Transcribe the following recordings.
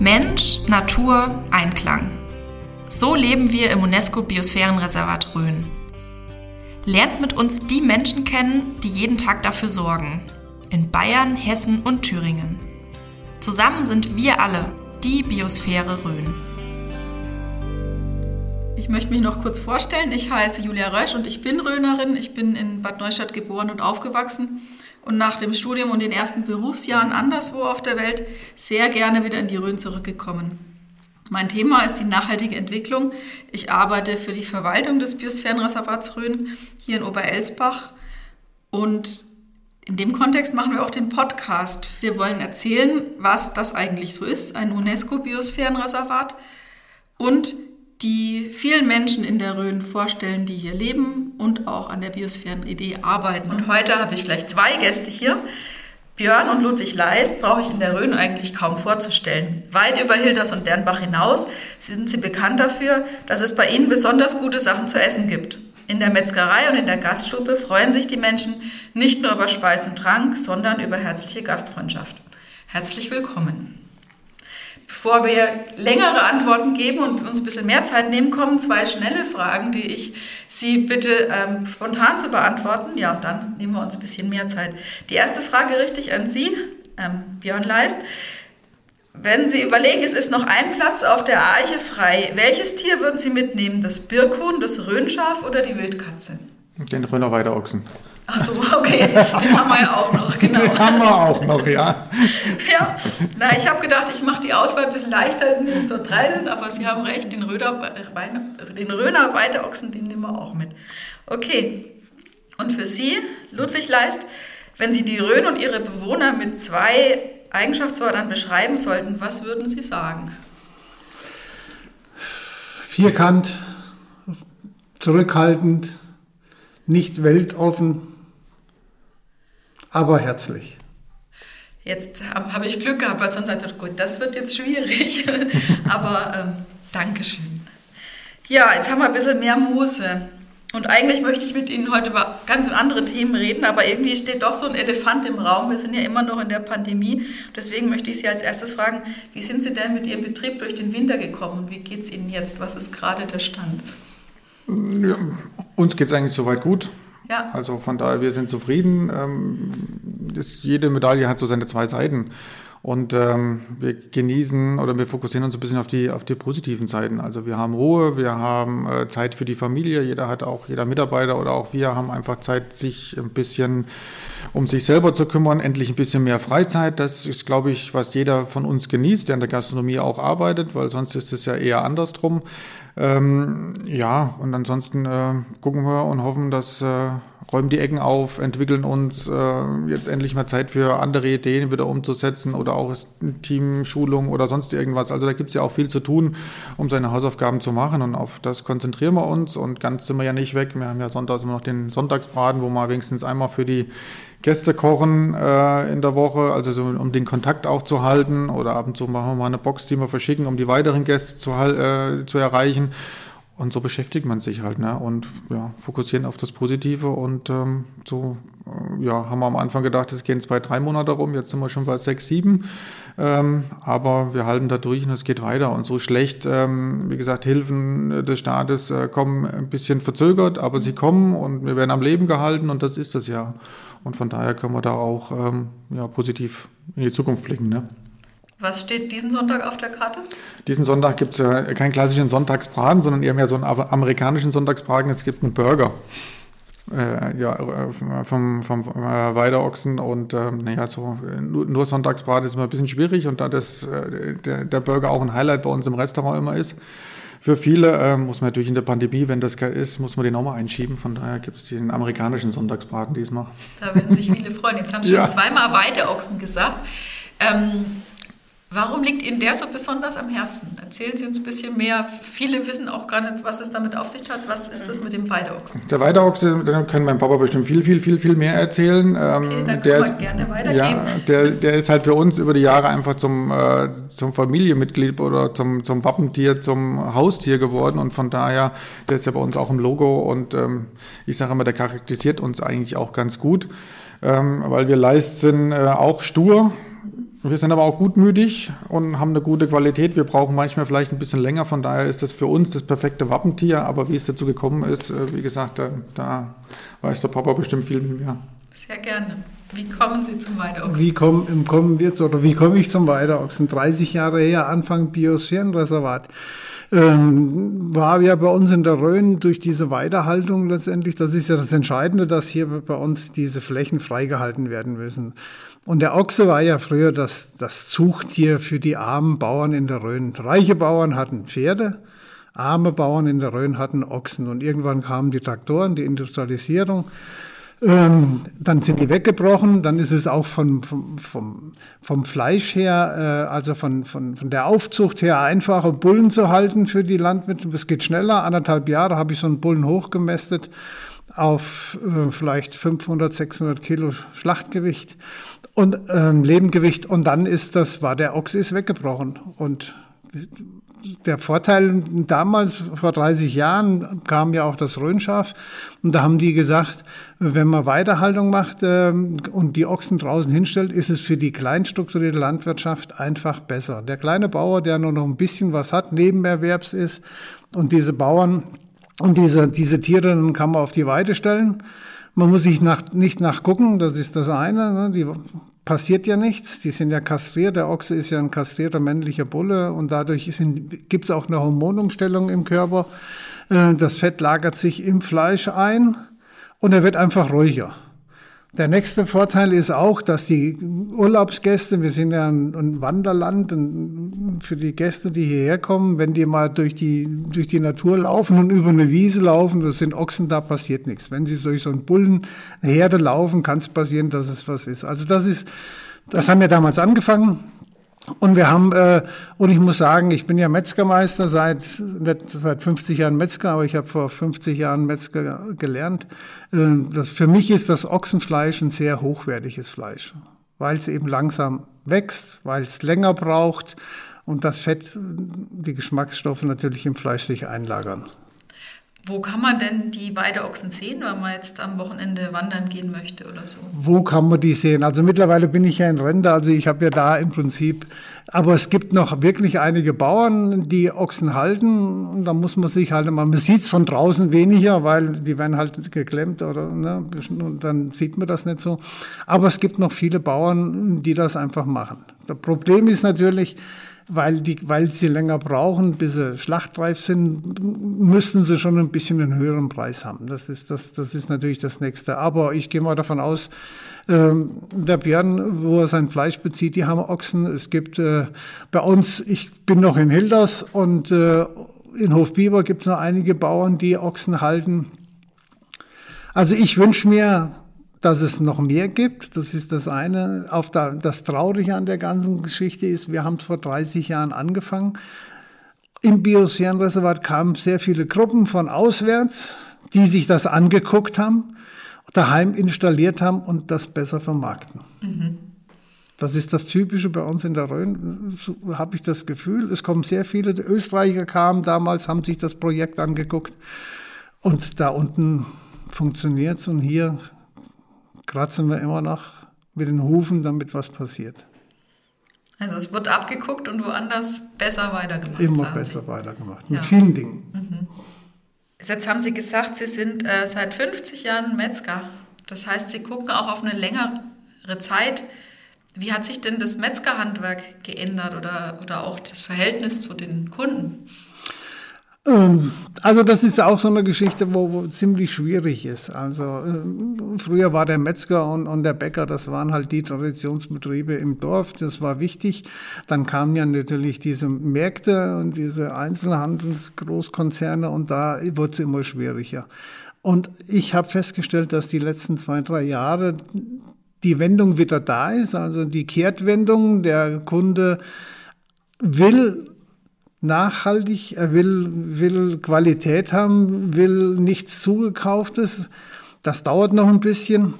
Mensch, Natur, Einklang. So leben wir im UNESCO-Biosphärenreservat Rhön. Lernt mit uns die Menschen kennen, die jeden Tag dafür sorgen. In Bayern, Hessen und Thüringen. Zusammen sind wir alle die Biosphäre Rhön. Ich möchte mich noch kurz vorstellen. Ich heiße Julia Rösch und ich bin Rhönerin. Ich bin in Bad Neustadt geboren und aufgewachsen und nach dem Studium und den ersten Berufsjahren anderswo auf der Welt sehr gerne wieder in die Rhön zurückgekommen. Mein Thema ist die nachhaltige Entwicklung. Ich arbeite für die Verwaltung des Biosphärenreservats Rhön hier in Oberelsbach und in dem Kontext machen wir auch den Podcast. Wir wollen erzählen, was das eigentlich so ist, ein UNESCO-Biosphärenreservat und die vielen Menschen in der Rhön vorstellen, die hier leben und auch an der Biosphärenidee arbeiten. Und heute habe ich gleich zwei Gäste hier. Björn und Ludwig Leist brauche ich in der Rhön eigentlich kaum vorzustellen. Weit über Hilders und Dernbach hinaus sind sie bekannt dafür, dass es bei ihnen besonders gute Sachen zu essen gibt. In der Metzgerei und in der Gaststube freuen sich die Menschen nicht nur über Speis und Trank, sondern über herzliche Gastfreundschaft. Herzlich willkommen. Bevor wir längere Antworten geben und uns ein bisschen mehr Zeit nehmen, kommen zwei schnelle Fragen, die ich Sie bitte ähm, spontan zu beantworten. Ja, dann nehmen wir uns ein bisschen mehr Zeit. Die erste Frage richte ich an Sie, ähm, Björn Leist. Wenn Sie überlegen, es ist noch ein Platz auf der Arche frei, welches Tier würden Sie mitnehmen? Das Birkhuhn, das Röhnschaf oder die Wildkatze? Den Röner Weiderochsen. Ach so, okay. Den haben wir ja auch noch, genau. Den haben wir auch noch, ja. ja, na, ich habe gedacht, ich mache die Auswahl ein bisschen leichter, wenn es so drei sind, aber Sie haben recht, den, Röder, den Röner Weideochsen, den nehmen wir auch mit. Okay, und für Sie, Ludwig Leist, wenn Sie die Rhön und ihre Bewohner mit zwei Eigenschaftswörtern beschreiben sollten, was würden Sie sagen? Vierkant, zurückhaltend, nicht weltoffen, aber herzlich. Jetzt habe hab ich Glück gehabt, weil sonst sagte ich, gut, das wird jetzt schwierig. aber ähm, Dankeschön. Ja, jetzt haben wir ein bisschen mehr Muße. Und eigentlich möchte ich mit Ihnen heute über ganz andere Themen reden, aber irgendwie steht doch so ein Elefant im Raum. Wir sind ja immer noch in der Pandemie. Deswegen möchte ich Sie als erstes fragen, wie sind Sie denn mit Ihrem Betrieb durch den Winter gekommen? Wie geht es Ihnen jetzt? Was ist gerade der Stand? Ja, uns geht es eigentlich soweit gut. Ja. Also von daher, wir sind zufrieden. Ähm, das, jede Medaille hat so seine zwei Seiten. Und ähm, wir genießen oder wir fokussieren uns ein bisschen auf die, auf die positiven Seiten. Also wir haben Ruhe, wir haben äh, Zeit für die Familie. Jeder hat auch, jeder Mitarbeiter oder auch wir haben einfach Zeit, sich ein bisschen um sich selber zu kümmern, endlich ein bisschen mehr Freizeit. Das ist, glaube ich, was jeder von uns genießt, der in der Gastronomie auch arbeitet, weil sonst ist es ja eher andersrum. Ähm, ja, und ansonsten äh, gucken wir und hoffen, dass äh, räumen die Ecken auf, entwickeln uns äh, jetzt endlich mal Zeit für andere Ideen wieder umzusetzen oder auch Teamschulung oder sonst irgendwas. Also da gibt es ja auch viel zu tun, um seine Hausaufgaben zu machen und auf das konzentrieren wir uns und ganz sind wir ja nicht weg. Wir haben ja sonntags immer noch den Sonntagsbraten, wo wir wenigstens einmal für die Gäste kochen äh, in der Woche, also so, um den Kontakt auch zu halten. Oder ab und zu machen wir mal eine Box, die wir verschicken, um die weiteren Gäste zu, äh, zu erreichen. Und so beschäftigt man sich halt, ne? Und ja, fokussieren auf das Positive. Und ähm, so, äh, ja, haben wir am Anfang gedacht, es gehen zwei, drei Monate rum. Jetzt sind wir schon bei sechs, sieben. Ähm, aber wir halten da durch und es geht weiter. Und so schlecht, ähm, wie gesagt, Hilfen des Staates äh, kommen ein bisschen verzögert, aber sie kommen und wir werden am Leben gehalten und das ist das ja. Und von daher können wir da auch ähm, ja, positiv in die Zukunft blicken. Ne? Was steht diesen Sonntag auf der Karte? Diesen Sonntag gibt es ja keinen klassischen Sonntagsbraten, sondern eher mehr so einen amerikanischen Sonntagsbraten. Es gibt einen Burger. Äh, ja, äh, vom, vom äh, Weideochsen und äh, naja, so nur, nur Sonntagsbraten ist immer ein bisschen schwierig und da das, äh, der, der Burger auch ein Highlight bei uns im Restaurant immer ist, für viele äh, muss man natürlich in der Pandemie, wenn das ist, muss man den nochmal einschieben. Von daher gibt es den amerikanischen Sonntagsbraten diesmal. Da werden sich viele freuen. Jetzt haben Sie ja. schon zweimal Weideochsen gesagt. Ähm, Warum liegt Ihnen der so besonders am Herzen? Erzählen Sie uns ein bisschen mehr. Viele wissen auch gar nicht, was es damit auf sich hat. Was ist das mit dem Weideochsen? Der Weideochse, da kann mein Papa bestimmt viel, viel, viel, viel mehr erzählen. Ähm, okay, dann der kann man gerne weitergeben. Ja, der, der ist halt für uns über die Jahre einfach zum, äh, zum Familienmitglied oder zum, zum Wappentier, zum Haustier geworden. Und von daher, der ist ja bei uns auch im Logo. Und ähm, ich sage immer, der charakterisiert uns eigentlich auch ganz gut. Ähm, weil wir Leist sind äh, auch stur, Wir sind aber auch gutmütig und haben eine gute Qualität. Wir brauchen manchmal vielleicht ein bisschen länger. Von daher ist das für uns das perfekte Wappentier. Aber wie es dazu gekommen ist, äh, wie gesagt, da, da weiß der Papa bestimmt viel mehr. Sehr gerne. Wie kommen Sie zum Weideochsen? Wie kommen, kommen wir oder wie komme ich zum Weideochsen? 30 Jahre her, Anfang Biosphärenreservat. Ähm, war ja bei uns in der Rhön durch diese Weidehaltung letztendlich, das ist ja das Entscheidende, dass hier bei uns diese Flächen freigehalten werden müssen. Und der Ochse war ja früher das, das Zuchttier für die armen Bauern in der Rhön. Reiche Bauern hatten Pferde, arme Bauern in der Rhön hatten Ochsen. Und irgendwann kamen die Traktoren, die Industrialisierung. Ähm, dann sind die weggebrochen, dann ist es auch von, vom, vom, vom Fleisch her, äh, also von, von, von der Aufzucht her einfacher, Bullen zu halten für die Landwirte. Es geht schneller. Anderthalb Jahre habe ich so einen Bullen hochgemästet auf äh, vielleicht 500, 600 Kilo Schlachtgewicht und ähm, Lebengewicht. Und dann ist das, war der Ochs ist weggebrochen. Und der Vorteil damals, vor 30 Jahren, kam ja auch das Röhnschaf. Und da haben die gesagt, wenn man Weiterhaltung macht ähm, und die Ochsen draußen hinstellt, ist es für die kleinstrukturierte Landwirtschaft einfach besser. Der kleine Bauer, der nur noch ein bisschen was hat, Nebenerwerbs ist und diese Bauern und diese, diese Tiere dann kann man auf die Weide stellen. Man muss sich nach, nicht nachgucken, das ist das eine. Ne? Die passiert ja nichts. Die sind ja kastriert. Der Ochse ist ja ein kastrierter männlicher Bulle und dadurch gibt es auch eine Hormonumstellung im Körper. Äh, das Fett lagert sich im Fleisch ein und er wird einfach ruhiger. Der nächste Vorteil ist auch, dass die Urlaubsgäste, wir sind ja ein, Wanderland, und für die Gäste, die hierher kommen, wenn die mal durch die, durch die Natur laufen und über eine Wiese laufen, das sind Ochsen, da passiert nichts. Wenn sie durch so einen Bullenherde laufen, kann es passieren, dass es was ist. Also das ist, das haben wir damals angefangen. Und wir haben, äh, und ich muss sagen, ich bin ja Metzgermeister seit, nicht seit 50 Jahren Metzger, aber ich habe vor 50 Jahren Metzger gelernt. Äh, das, für mich ist das Ochsenfleisch ein sehr hochwertiges Fleisch, weil es eben langsam wächst, weil es länger braucht und das Fett, die Geschmacksstoffe natürlich im Fleisch sich einlagern. Wo kann man denn die Weideochsen sehen, wenn man jetzt am Wochenende wandern gehen möchte oder so? Wo kann man die sehen? Also mittlerweile bin ich ja in Rente, also ich habe ja da im Prinzip, aber es gibt noch wirklich einige Bauern, die Ochsen halten und da muss man sich halt, man sieht es von draußen weniger, weil die werden halt geklemmt oder ne, und dann sieht man das nicht so. Aber es gibt noch viele Bauern, die das einfach machen. Das Problem ist natürlich, weil, die, weil sie länger brauchen, bis sie schlachtreif sind, müssten sie schon ein bisschen einen höheren Preis haben. Das ist, das, das ist natürlich das Nächste. Aber ich gehe mal davon aus, ähm, der Björn, wo er sein Fleisch bezieht, die haben Ochsen. Es gibt äh, bei uns, ich bin noch in Hilders und äh, in Hofbiber gibt es noch einige Bauern, die Ochsen halten. Also ich wünsche mir dass es noch mehr gibt. Das ist das eine. Auf der, das Traurige an der ganzen Geschichte ist, wir haben es vor 30 Jahren angefangen. Im Biosphärenreservat kamen sehr viele Gruppen von auswärts, die sich das angeguckt haben, daheim installiert haben und das besser vermarkten. Mhm. Das ist das Typische bei uns in der Rhön, so habe ich das Gefühl. Es kommen sehr viele die Österreicher kamen damals, haben sich das Projekt angeguckt und da unten funktioniert es und hier kratzen wir immer noch mit den Hufen, damit was passiert. Also es wird abgeguckt und woanders besser weitergemacht. Immer besser Sie. weitergemacht, mit ja. vielen Dingen. Mhm. Jetzt haben Sie gesagt, Sie sind äh, seit 50 Jahren Metzger. Das heißt, Sie gucken auch auf eine längere Zeit. Wie hat sich denn das Metzgerhandwerk geändert oder, oder auch das Verhältnis zu den Kunden? Ähm, also das ist auch so eine Geschichte, wo, wo ziemlich schwierig ist. Also äh, früher war der Metzger und, und, der Bäcker, das waren halt die Traditionsbetriebe im Dorf, das war wichtig. Dann kamen ja natürlich diese Märkte und diese Einzelhandelsgroßkonzerne und da wurde es immer schwieriger. Und ich habe festgestellt, dass die letzten zwei, drei Jahre die Wendung wieder da ist, also die Kehrtwendung, der Kunde will nachhaltig, er will, will Qualität haben, will nichts zugekauftes. Das dauert noch ein bisschen.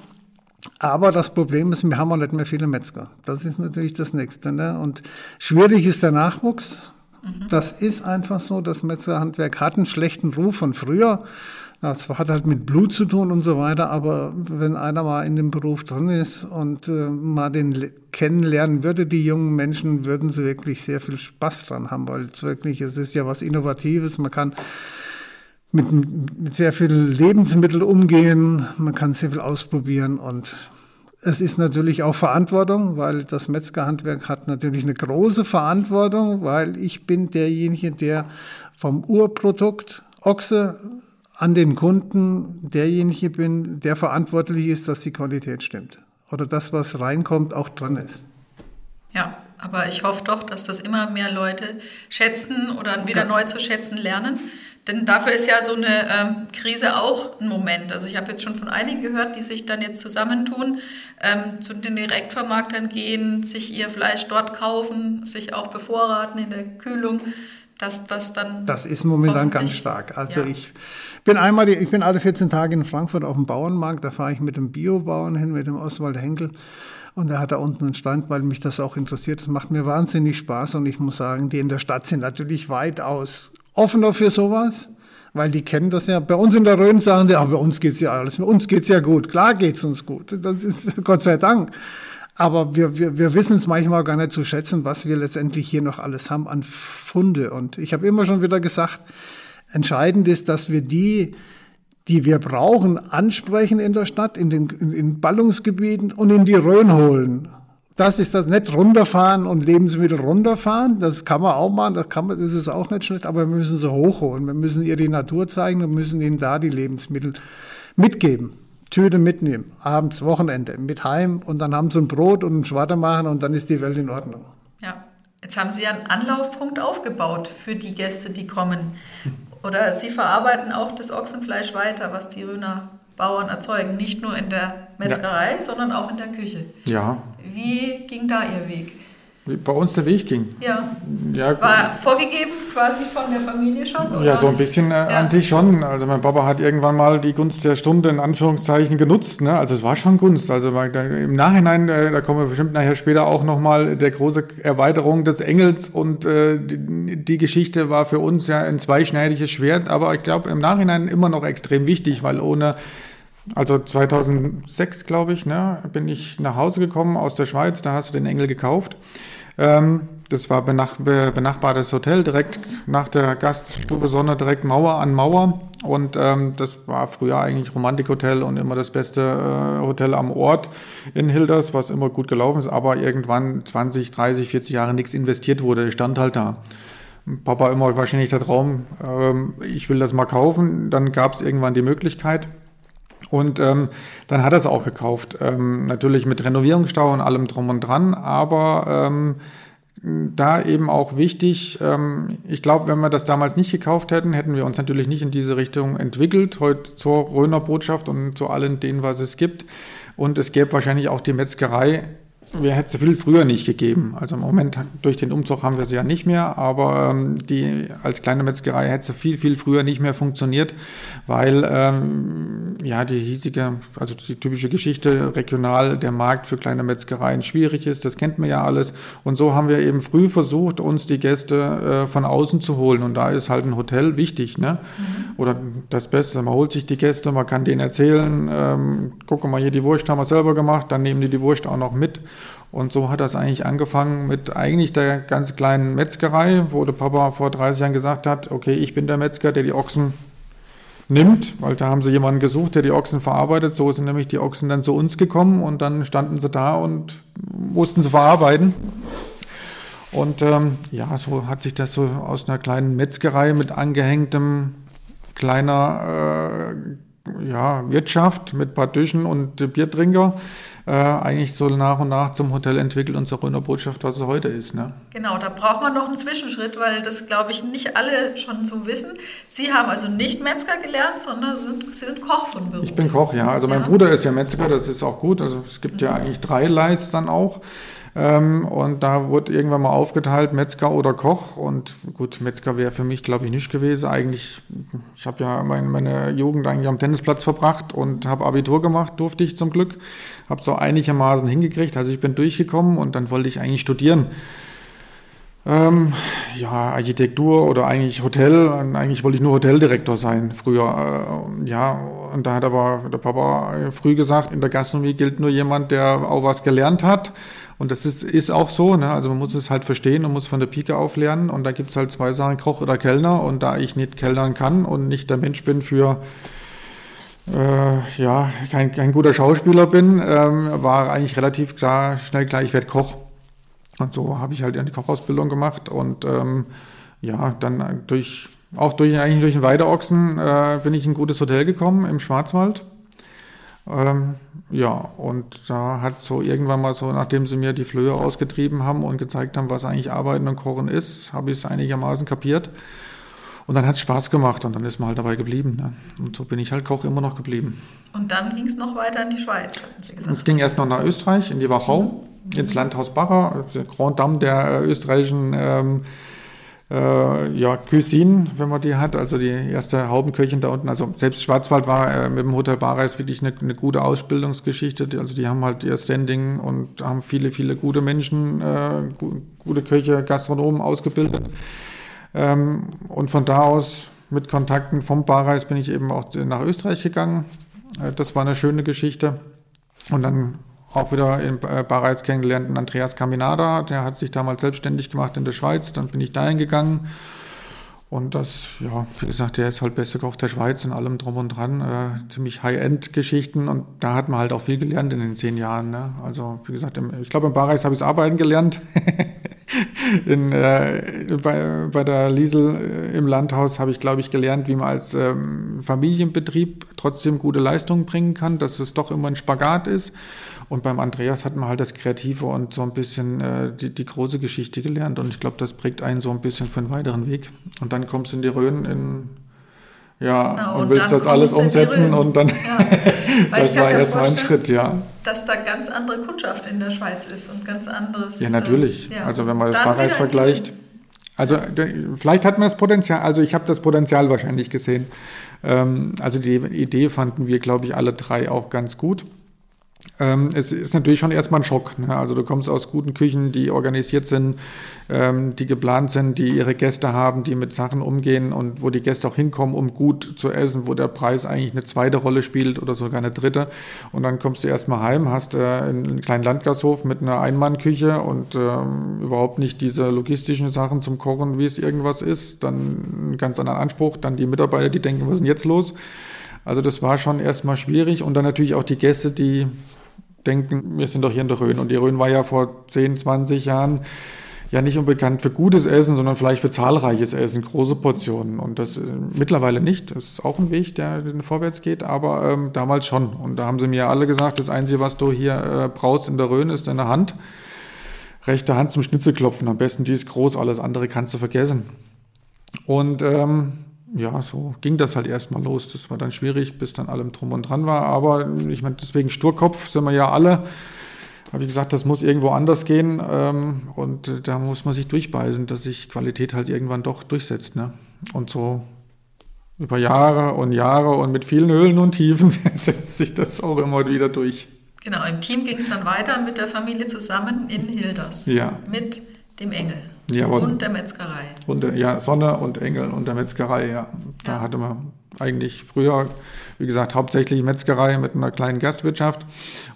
Aber das Problem ist, wir haben auch nicht mehr viele Metzger. Das ist natürlich das Nächste. Ne? Und schwierig ist der Nachwuchs. Mhm. Das ist einfach so. Das Metzgerhandwerk hat einen schlechten Ruf von früher. Das hat halt mit Blut zu tun und so weiter, aber wenn einer mal in dem Beruf drin ist und äh, mal den kennenlernen würde, die jungen Menschen, würden sie wirklich sehr viel Spaß dran haben, weil es wirklich, es ist ja was Innovatives, man kann mit, mit sehr viel Lebensmittel umgehen, man kann sehr viel ausprobieren und es ist natürlich auch Verantwortung, weil das Metzgerhandwerk hat natürlich eine große Verantwortung, weil ich bin derjenige, der vom Urprodukt Ochse an den Kunden derjenige bin, der verantwortlich ist, dass die Qualität stimmt. Oder das, was reinkommt, auch dran ist. Ja, aber ich hoffe doch, dass das immer mehr Leute schätzen oder wieder ja. neu zu schätzen lernen. Denn dafür ist ja so eine ähm, Krise auch ein Moment. Also ich habe jetzt schon von einigen gehört, die sich dann jetzt zusammentun, ähm, zu den Direktvermarktern gehen, sich ihr Fleisch dort kaufen, sich auch bevorraten in der Kühlung, dass das dann. Das ist momentan ganz stark. Also ja. ich bin einmal, die, ich bin alle 14 Tage in Frankfurt auf dem Bauernmarkt, da fahre ich mit dem Biobauern hin, mit dem Oswald Henkel. Und er hat da unten einen Stand, weil mich das auch interessiert. Das macht mir wahnsinnig Spaß und ich muss sagen, die in der Stadt sind natürlich weitaus offener für sowas, weil die kennen das ja. Bei uns in der Rhön sagen die, ah, bei uns geht's ja alles, bei uns geht's ja gut. Klar geht's uns gut. Das ist Gott sei Dank. Aber wir, wir, wir wissen es manchmal gar nicht zu schätzen, was wir letztendlich hier noch alles haben an Funde. Und ich habe immer schon wieder gesagt, Entscheidend ist, dass wir die, die wir brauchen, ansprechen in der Stadt, in den in, Ballungsgebieten und in die Rhön holen. Das ist das nicht runterfahren und Lebensmittel runterfahren. Das kann man auch machen, das, kann man, das ist auch nicht schlecht, aber wir müssen sie hochholen. Wir müssen ihr die Natur zeigen und müssen ihnen da die Lebensmittel mitgeben. Tüte mitnehmen, abends, Wochenende, mit heim und dann haben sie ein Brot und ein Schwatter machen und dann ist die Welt in Ordnung. Ja, jetzt haben Sie einen Anlaufpunkt aufgebaut für die Gäste, die kommen. Oder Sie verarbeiten auch das Ochsenfleisch weiter, was die Röner Bauern erzeugen, nicht nur in der Metzgerei, ja. sondern auch in der Küche. Ja. Wie ging da Ihr Weg? Bei uns der Weg ging. Ja. ja. War vorgegeben quasi von der Familie schon? Oder? Ja, so ein bisschen äh, ja. an sich schon. Also mein Papa hat irgendwann mal die Gunst der Stunde in Anführungszeichen genutzt. Ne? Also es war schon Gunst. Also im Nachhinein, äh, da kommen wir bestimmt nachher später auch nochmal, der große Erweiterung des Engels und äh, die, die, Geschichte war für uns ja ein zweischneidiges Schwert. Aber ich glaube im Nachhinein immer noch extrem wichtig, weil ohne also 2006, glaube ich, ne, bin ich nach Hause gekommen aus der Schweiz, da hast du den Engel gekauft. Ähm, das war benach benachbartes Hotel, direkt nach der Gaststube Sonne, direkt Mauer an Mauer. Und ähm, das war früher eigentlich Romantikhotel und immer das beste äh, Hotel am Ort in Hilders, was immer gut gelaufen ist, aber irgendwann 20, 30, 40 Jahre nichts investiert wurde, stand halt da. Papa immer wahrscheinlich der Traum, ähm, ich will das mal kaufen. Dann gab es irgendwann die Möglichkeit. Und ähm, dann hat er es auch gekauft. Ähm, natürlich mit Renovierungsstau und allem drum und dran, aber ähm, da eben auch wichtig, ähm, ich glaube, wenn wir das damals nicht gekauft hätten, hätten wir uns natürlich nicht in diese Richtung entwickelt, heute zur Röner Botschaft und zu allen denen, was es gibt. Und es gäbe wahrscheinlich auch die Metzgerei wir hätten es viel früher nicht gegeben. Also im Moment durch den Umzug haben wir sie ja nicht mehr, aber ähm, die als kleine Metzgerei hätte sie viel, viel früher nicht mehr funktioniert, weil ähm, ja die hiesige, also die typische Geschichte regional der Markt für kleine Metzgereien schwierig ist, das kennt man ja alles. Und so haben wir eben früh versucht, uns die Gäste äh, von außen zu holen. Und da ist halt ein Hotel wichtig, ne? Mhm. Oder das Beste, man holt sich die Gäste, man kann denen erzählen, ähm, guck mal, hier die Wurst haben wir selber gemacht, dann nehmen die die Wurst auch noch mit. Und so hat das eigentlich angefangen mit eigentlich der ganz kleinen Metzgerei, wo der Papa vor 30 Jahren gesagt hat, okay, ich bin der Metzger, der die Ochsen nimmt, weil da haben sie jemanden gesucht, der die Ochsen verarbeitet. So sind nämlich die Ochsen dann zu uns gekommen und dann standen sie da und mussten sie verarbeiten. Und ähm, ja, so hat sich das so aus einer kleinen Metzgerei mit angehängtem kleiner äh, ja, Wirtschaft mit paar Tischen und Biertrinker äh, eigentlich so nach und nach zum Hotel entwickelt und zur Röner Botschaft, was es heute ist. Ne? Genau, da braucht man noch einen Zwischenschritt, weil das, glaube ich, nicht alle schon so wissen. Sie haben also nicht Metzger gelernt, sondern sind, Sie sind Koch von Beruf. Ich bin Koch, ja. Also mein ja. Bruder ist ja Metzger, das ist auch gut. Also es gibt mhm. ja eigentlich drei Leits dann auch. Ähm, und da wurde irgendwann mal aufgeteilt, Metzger oder Koch. Und gut, Metzger wäre für mich, glaube ich, nicht gewesen. Eigentlich, ich habe ja mein, meine Jugend eigentlich am Tennisplatz verbracht und habe Abitur gemacht, durfte ich zum Glück. Habe so einigermaßen hingekriegt. Also ich bin durchgekommen und dann wollte ich eigentlich studieren. Ähm, ja, Architektur oder eigentlich Hotel. Eigentlich wollte ich nur Hoteldirektor sein früher. Äh, ja, und da hat aber der Papa früh gesagt, in der Gastronomie gilt nur jemand, der auch was gelernt hat. Und das ist, ist auch so. Ne? Also man muss es halt verstehen und muss von der Pike auf lernen. Und da gibt's halt zwei Sachen, Koch oder Kellner. Und da ich nicht kellnern kann und nicht der Mensch bin für äh, ja, kein, kein guter Schauspieler bin, ähm, war eigentlich relativ klar, schnell klar, ich werde Koch. Und so habe ich halt eine Kochausbildung gemacht und ähm, ja, dann durch, auch durch, eigentlich durch den Weideochsen äh, bin ich in ein gutes Hotel gekommen im Schwarzwald. Ähm, ja, und da hat so irgendwann mal so, nachdem sie mir die Flöhe ausgetrieben haben und gezeigt haben, was eigentlich Arbeiten und Kochen ist, habe ich es einigermaßen kapiert. Und dann hat es Spaß gemacht und dann ist man halt dabei geblieben. Ne? Und so bin ich halt Koch immer noch geblieben. Und dann ging es noch weiter in die Schweiz. Es ging erst noch nach Österreich, in die Wachau, mhm. ins Landhaus Bacher, Grand Dame der äh, österreichischen ähm, äh, ja, Cuisine, wenn man die hat, also die erste Haubenköchin da unten. Also selbst Schwarzwald war äh, mit dem Hotel Bareis wirklich eine, eine, gute Ausbildungsgeschichte. Also die haben halt ihr Standing und haben viele, viele gute Menschen, äh, gute Köche, Gastronomen ausgebildet. Ähm, und von da aus mit Kontakten vom Barreis bin ich eben auch nach Österreich gegangen. Äh, das war eine schöne Geschichte. Und dann auch wieder in äh, Barreis kennengelernt Andreas Caminada, der hat sich damals selbstständig gemacht in der Schweiz. Dann bin ich dahin gegangen. Und das, ja, wie gesagt, der ist halt beste Koch der Schweiz in allem drum und dran. Äh, ziemlich High-End-Geschichten und da hat man halt auch viel gelernt in den zehn Jahren. Ne? Also, wie gesagt, im, ich glaube, im Barreis habe ich Arbeiten gelernt. in, äh, bei, bei der Liesel äh, im Landhaus habe ich, glaube ich, gelernt, wie man als ähm, Familienbetrieb trotzdem gute Leistungen bringen kann, dass es doch immer ein Spagat ist. Und beim Andreas hat man halt das Kreative und so ein bisschen äh, die, die große Geschichte gelernt. Und ich glaube, das prägt einen so ein bisschen für einen weiteren Weg. Und dann kommst du in die Rhön in ja, genau, und, und willst das alles umsetzen und dann, ja. das war erst mal ein Schritt, ja. Dass da ganz andere Kundschaft in der Schweiz ist und ganz anderes. Ja, natürlich. Äh, ja. Also wenn man das Barreis vergleicht. Also vielleicht hat man das Potenzial, also ich habe das Potenzial wahrscheinlich gesehen. Ähm, also die Idee fanden wir, glaube ich, alle drei auch ganz gut. Ähm, es ist natürlich schon erstmal ein Schock. Ne? Also du kommst aus guten Küchen, die organisiert sind, ähm, die geplant sind, die ihre Gäste haben, die mit Sachen umgehen und wo die Gäste auch hinkommen, um gut zu essen, wo der Preis eigentlich eine zweite Rolle spielt oder sogar eine dritte. Und dann kommst du erstmal heim, hast äh, einen kleinen Landgasthof mit einer Einmannküche und ähm, überhaupt nicht diese logistischen Sachen zum Kochen, wie es irgendwas ist. Dann einen ganz anderen Anspruch. Dann die Mitarbeiter, die denken, was ist denn jetzt los? Also das war schon erstmal schwierig und dann natürlich auch die Gäste, die denken, wir sind doch hier in der Rhön. Und die Rhön war ja vor 10, 20 Jahren ja nicht unbekannt für gutes Essen, sondern vielleicht für zahlreiches Essen, große Portionen. Und das äh, mittlerweile nicht. Das ist auch ein Weg, der, vorwärts geht, aber ähm, damals schon. Und da haben sie mir alle gesagt, das Einzige, was du hier äh, brauchst in der Rhön, ist deine Hand. Rechte Hand zum Schnitzelklopfen. Am besten die ist groß, alles andere kannst du vergessen. Und ähm, ja, so ging das halt erstmal los. Das war dann schwierig, bis dann allem drum und dran war. Aber ich meine, deswegen Sturkopf sind wir ja alle. Habe ich gesagt, das muss irgendwo anders gehen. Ähm, und da muss man sich durchbeißen, dass sich Qualität halt irgendwann doch durchsetzt. Ne? Und so über Jahre und Jahre und mit vielen Höhlen und Tiefen setzt sich das auch immer wieder durch. Genau, im Team ging es dann weiter mit der Familie zusammen in Hilders. Ja. Mit dem Engel. Ja, und der Metzgerei. Und der, ja, Sonne und Engel und der Metzgerei, ja. Da ja. hatte man eigentlich früher, wie gesagt, hauptsächlich Metzgerei mit einer kleinen Gastwirtschaft.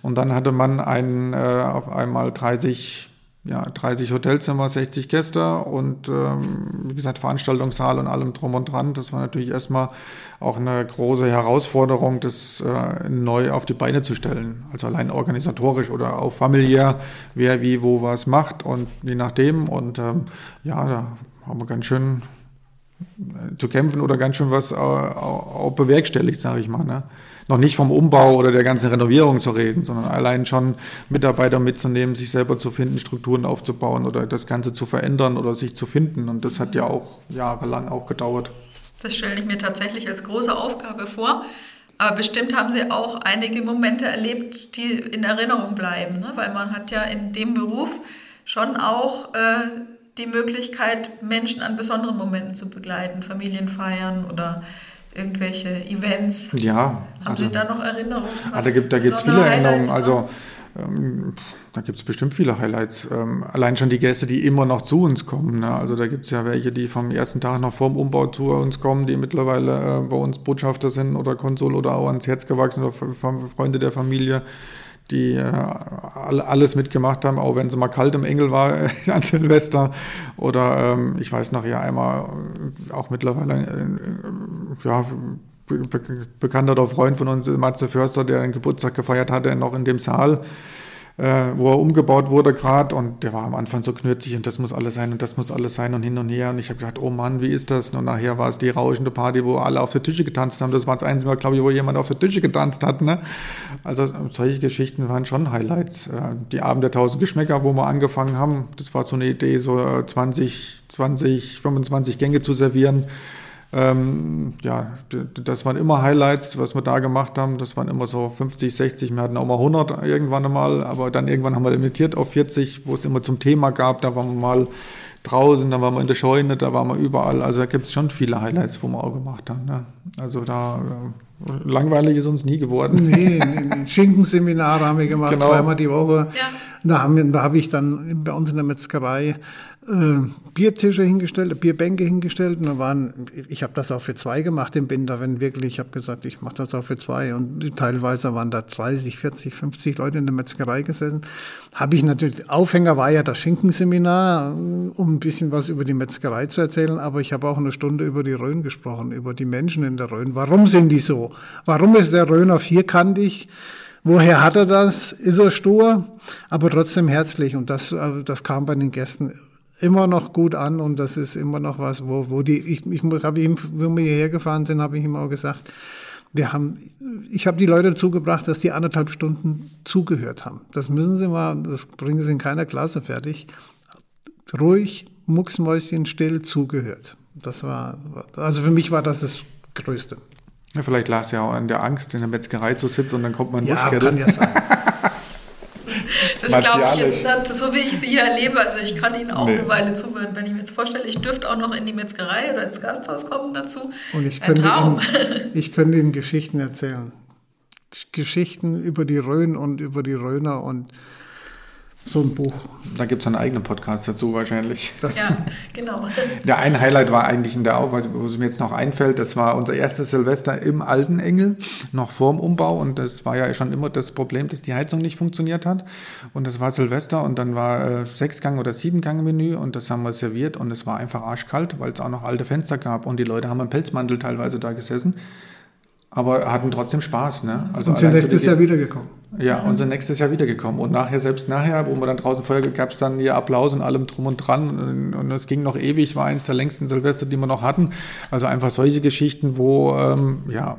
Und dann hatte man einen, äh, auf einmal 30 ja, 30 Hotelzimmer, 60 Gäste und ähm, wie gesagt Veranstaltungssaal und allem drum und dran. Das war natürlich erstmal auch eine große Herausforderung, das äh, neu auf die Beine zu stellen. Also allein organisatorisch oder auch familiär, wer wie wo was macht und je nachdem. Und ähm, ja, da haben wir ganz schön äh, zu kämpfen oder ganz schön was auch, auch bewerkstelligt, sage ich mal. Ne? Noch nicht vom Umbau oder der ganzen Renovierung zu reden, sondern allein schon Mitarbeiter mitzunehmen, sich selber zu finden, Strukturen aufzubauen oder das Ganze zu verändern oder sich zu finden. Und das hat ja auch jahrelang auch gedauert. Das stelle ich mir tatsächlich als große Aufgabe vor. Aber bestimmt haben Sie auch einige Momente erlebt, die in Erinnerung bleiben, ne? weil man hat ja in dem Beruf schon auch äh, die Möglichkeit, Menschen an besonderen Momenten zu begleiten, Familienfeiern oder irgendwelche Events. Ja. Haben also, Sie da noch Erinnerungen? Ah, da gibt es viele Erinnerungen. Also ähm, da gibt es bestimmt viele Highlights. Ähm, allein schon die Gäste, die immer noch zu uns kommen. Ne? Also da gibt es ja welche, die vom ersten Tag noch vorm Umbau zu uns kommen, die mittlerweile äh, bei uns Botschafter sind oder Konsul oder auch ans Herz gewachsen oder Freunde der Familie die äh, alles mitgemacht haben, auch wenn es mal kalt im Engel war an Silvester. Oder ähm, ich weiß noch ja einmal äh, auch mittlerweile äh, ja, be bekannter Freund von uns, Matze Förster, der einen Geburtstag gefeiert hatte, noch in dem Saal äh, wo er umgebaut wurde gerade und der war am Anfang so knürzig und das muss alles sein und das muss alles sein und hin und her und ich habe gedacht, oh Mann, wie ist das? Und nachher war es die rauschende Party, wo alle auf der Tische getanzt haben. Das war das einzige Mal, glaube ich, wo jemand auf der Tische getanzt hat. Ne? Also solche Geschichten waren schon Highlights. Äh, die Abend der tausend Geschmäcker, wo wir angefangen haben, das war so eine Idee, so 20, 20, 25 Gänge zu servieren. Ähm, ja, das waren immer Highlights, was wir da gemacht haben. Das waren immer so 50, 60, wir hatten auch mal 100 irgendwann einmal, aber dann irgendwann haben wir limitiert auf 40, wo es immer zum Thema gab. Da waren wir mal draußen, da waren wir in der Scheune, da waren wir überall. Also da gibt es schon viele Highlights, wo wir auch gemacht haben. Ne? Also da äh, langweilig ist uns nie geworden. Nee, Schinkenseminare haben wir gemacht, genau. zweimal die Woche. Ja. Da, da habe ich dann bei uns in der Metzgerei äh, Biertische hingestellt, Bierbänke hingestellt. Und da waren, ich habe das auch für zwei gemacht im Binder, wenn wirklich, ich habe gesagt, ich mache das auch für zwei. Und teilweise waren da 30, 40, 50 Leute in der Metzgerei gesessen. Habe ich natürlich, Aufhänger war ja das Schinkenseminar, um ein bisschen was über die Metzgerei zu erzählen, aber ich habe auch eine Stunde über die Rhön gesprochen, über die Menschen in der Rhön. Warum sind die so? Warum ist der Rhöner vierkantig? Woher hat er das? Ist er stur, aber trotzdem herzlich. Und das, äh, das kam bei den Gästen immer noch gut an und das ist immer noch was, wo, wo die, ich, ich habe ihm, wenn wir hierher gefahren sind, habe ich ihm auch gesagt, wir haben, ich habe die Leute dazu gebracht, dass die anderthalb Stunden zugehört haben. Das müssen sie mal, das bringen sie in keiner Klasse fertig. Ruhig, mucksmäuschen still zugehört. Das war, also für mich war das das Größte. Ja, vielleicht lag es ja auch an der Angst, in der Metzgerei zu sitzen und dann kommt man Ja, kann ja sein. Das glaube ich jetzt nicht, so wie ich sie hier erlebe. Also ich kann Ihnen auch nee. eine Weile zuhören, wenn ich mir jetzt vorstelle, ich dürfte auch noch in die Metzgerei oder ins Gasthaus kommen dazu. Und ich könnte, Ihnen, ich könnte Ihnen Geschichten erzählen. Geschichten über die Rhön und über die Rhöner und so ein Buch. Da gibt es einen eigenen Podcast dazu wahrscheinlich. Das ja, genau. Ja, ein Highlight war eigentlich in der Arbeit, wo es mir jetzt noch einfällt, das war unser erstes Silvester im Alten Engel, noch vorm Umbau. Und das war ja schon immer das Problem, dass die Heizung nicht funktioniert hat. Und das war Silvester und dann war äh, Sechsgang- oder Siebengang-Menü und das haben wir serviert und es war einfach arschkalt, weil es auch noch alte Fenster gab und die Leute haben im Pelzmantel teilweise da gesessen aber hatten trotzdem Spaß. Ne? Also und sind nächstes Jahr wiedergekommen. Ja, und sind nächstes Jahr wiedergekommen. Und nachher, selbst nachher, wo wir dann draußen Feuer gab es dann hier Applaus und allem drum und dran. Und es ging noch ewig, war eines der längsten Silvester, die wir noch hatten. Also einfach solche Geschichten, wo, ähm, ja,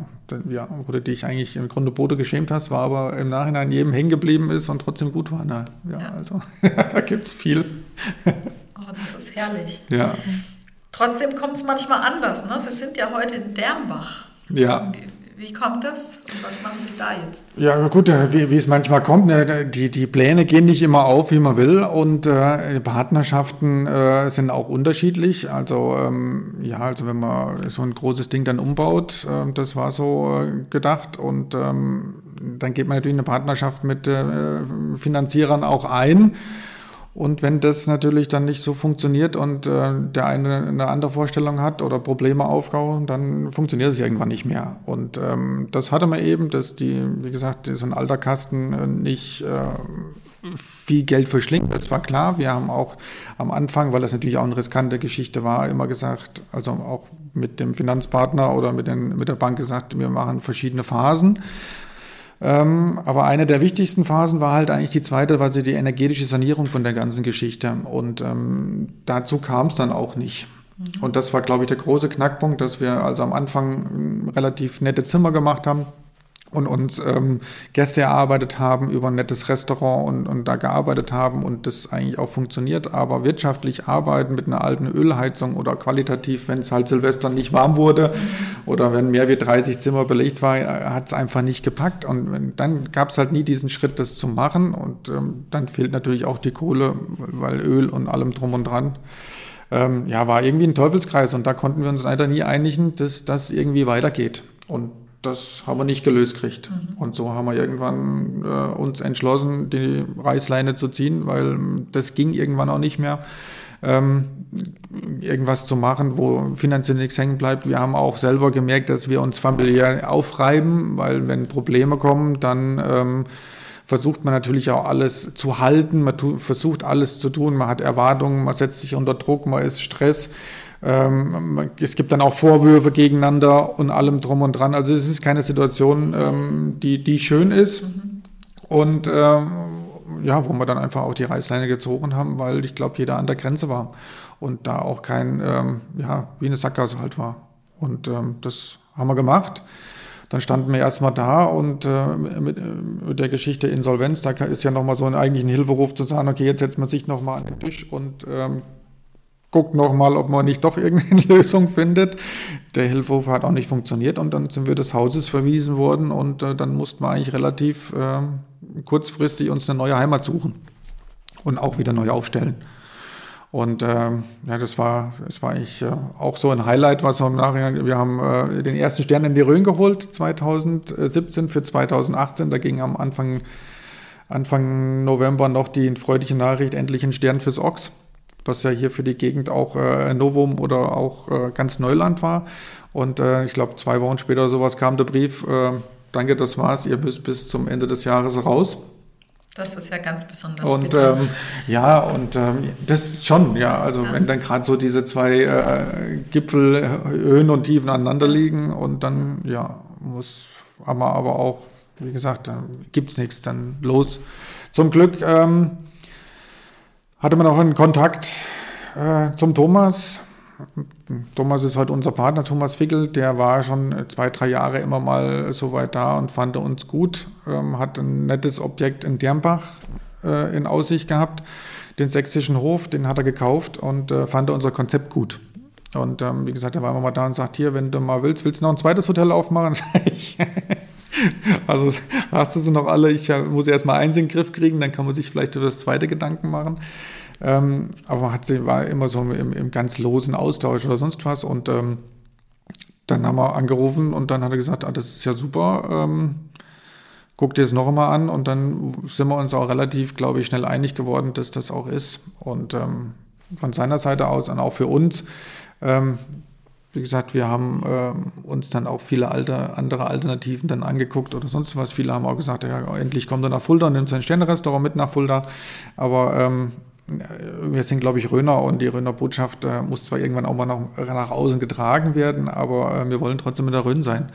ja, oder die ich eigentlich im Grunde Bote geschämt hast, war aber im Nachhinein jedem hängen geblieben ist und trotzdem gut war. Ne? Ja, ja. also da gibt es viel. oh, das ist herrlich. Ja. Trotzdem kommt es manchmal anders. Ne? Sie sind ja heute in Dermbach. Ja. Wie kommt das und was machen Sie da jetzt? Ja, gut, äh, wie, wie es manchmal kommt, ne, die, die Pläne gehen nicht immer auf, wie man will und äh, Partnerschaften äh, sind auch unterschiedlich. Also ähm, ja, also wenn man so ein großes Ding dann umbaut, äh, das war so äh, gedacht und ähm, dann geht man natürlich eine Partnerschaft mit äh, Finanzierern auch ein. Und wenn das natürlich dann nicht so funktioniert und äh, der eine eine andere Vorstellung hat oder Probleme aufkauen, dann funktioniert es irgendwann nicht mehr. Und ähm, das hatte man eben, dass die, wie gesagt, so ein alter Kasten äh, nicht äh, viel Geld verschlingt. Das war klar. Wir haben auch am Anfang, weil das natürlich auch eine riskante Geschichte war, immer gesagt, also auch mit dem Finanzpartner oder mit, den, mit der Bank gesagt, wir machen verschiedene Phasen. Ähm, aber eine der wichtigsten Phasen war halt eigentlich die zweite, weil sie die energetische Sanierung von der ganzen Geschichte. Und ähm, dazu kam es dann auch nicht. Mhm. Und das war, glaube ich, der große Knackpunkt, dass wir also am Anfang relativ nette Zimmer gemacht haben und uns ähm, Gäste erarbeitet haben über ein nettes Restaurant und, und da gearbeitet haben und das eigentlich auch funktioniert. Aber wirtschaftlich arbeiten mit einer alten Ölheizung oder qualitativ, wenn es halt Silvester nicht warm wurde oder wenn mehr wie 30 Zimmer belegt war, äh, hat es einfach nicht gepackt. Und dann gab es halt nie diesen Schritt, das zu machen. Und ähm, dann fehlt natürlich auch die Kohle, weil Öl und allem drum und dran. Ähm, ja, war irgendwie ein Teufelskreis und da konnten wir uns leider nie einigen, dass das irgendwie weitergeht. Und das haben wir nicht gelöst gekriegt. Mhm. Und so haben wir irgendwann äh, uns entschlossen, die Reißleine zu ziehen, weil das ging irgendwann auch nicht mehr. Ähm, irgendwas zu machen, wo finanziell nichts hängen bleibt. Wir haben auch selber gemerkt, dass wir uns familiär aufreiben, weil wenn Probleme kommen, dann ähm, versucht man natürlich auch alles zu halten, man versucht alles zu tun, man hat Erwartungen, man setzt sich unter Druck, man ist Stress. Ähm, es gibt dann auch Vorwürfe gegeneinander und allem drum und dran. Also es ist keine Situation, ähm, die, die schön ist. Mhm. Und ähm, ja, wo wir dann einfach auch die Reißleine gezogen haben, weil ich glaube, jeder an der Grenze war und da auch kein, ähm, ja, wie eine Sackgasse halt war. Und das haben wir gemacht. Dann standen wir erstmal da und äh, mit, mit, der Geschichte Insolvenz, da ist ja nochmal so ein eigentlichen Hilferuf zu sagen, okay, jetzt setzt man sich nochmal an den Tisch und ähm, guckt nochmal, ob man nicht doch irgendeine Lösung findet. Der Hilferuf hat auch nicht funktioniert und dann sind wir des Hauses verwiesen worden und äh, dann mussten wir eigentlich relativ äh, kurzfristig uns eine neue Heimat suchen und auch wieder neu aufstellen. Und äh, ja, das war, das war eigentlich äh, auch so ein Highlight, was wir im Nachhinein, wir haben äh, den ersten Stern in die Rhön geholt 2017 für 2018. Da ging am Anfang, Anfang November noch die freudige Nachricht, endlich ein Stern fürs Ochs was ja hier für die Gegend auch äh, Novum oder auch äh, ganz Neuland war. Und äh, ich glaube, zwei Wochen später sowas kam der Brief, äh, danke, das war's, ihr müsst bis zum Ende des Jahres raus. Das ist ja ganz besonders. Und ähm, ja, und ähm, das schon, ja. Also ja. wenn dann gerade so diese zwei äh, Gipfel, Höhen und Tiefen aneinander liegen und dann, ja, muss aber, aber auch, wie gesagt, dann gibt es nichts, dann los. Zum Glück ähm, hatte man auch einen Kontakt äh, zum Thomas. Thomas ist halt unser Partner, Thomas Fickel, der war schon zwei, drei Jahre immer mal so weit da und fand uns gut, ähm, hat ein nettes Objekt in Dernbach äh, in Aussicht gehabt, den sächsischen Hof, den hat er gekauft und äh, fand unser Konzept gut. Und ähm, wie gesagt, er war immer mal da und sagt, hier, wenn du mal willst, willst du noch ein zweites Hotel aufmachen? also hast du sie noch alle, ich muss erst mal eins in den Griff kriegen, dann kann man sich vielleicht über das zweite Gedanken machen. Ähm, aber man hat sie, war immer so im, im, ganz losen Austausch oder sonst was. Und ähm, dann haben wir angerufen und dann hat er gesagt, ah, das ist ja super, ähm, guck dir das noch einmal an. Und dann sind wir uns auch relativ, glaube ich, schnell einig geworden, dass das auch ist. Und ähm, von seiner Seite aus und auch für uns, ähm, wie gesagt, wir haben äh, uns dann auch viele alte, andere Alternativen dann angeguckt oder sonst was. Viele haben auch gesagt, ja, endlich kommt er nach Fulda und nimmt sein Sternrestaurant mit nach Fulda. Aber ähm, wir sind, glaube ich, Röner und die Röner Botschaft äh, muss zwar irgendwann auch mal nach, nach außen getragen werden, aber äh, wir wollen trotzdem mit der Rhön sein.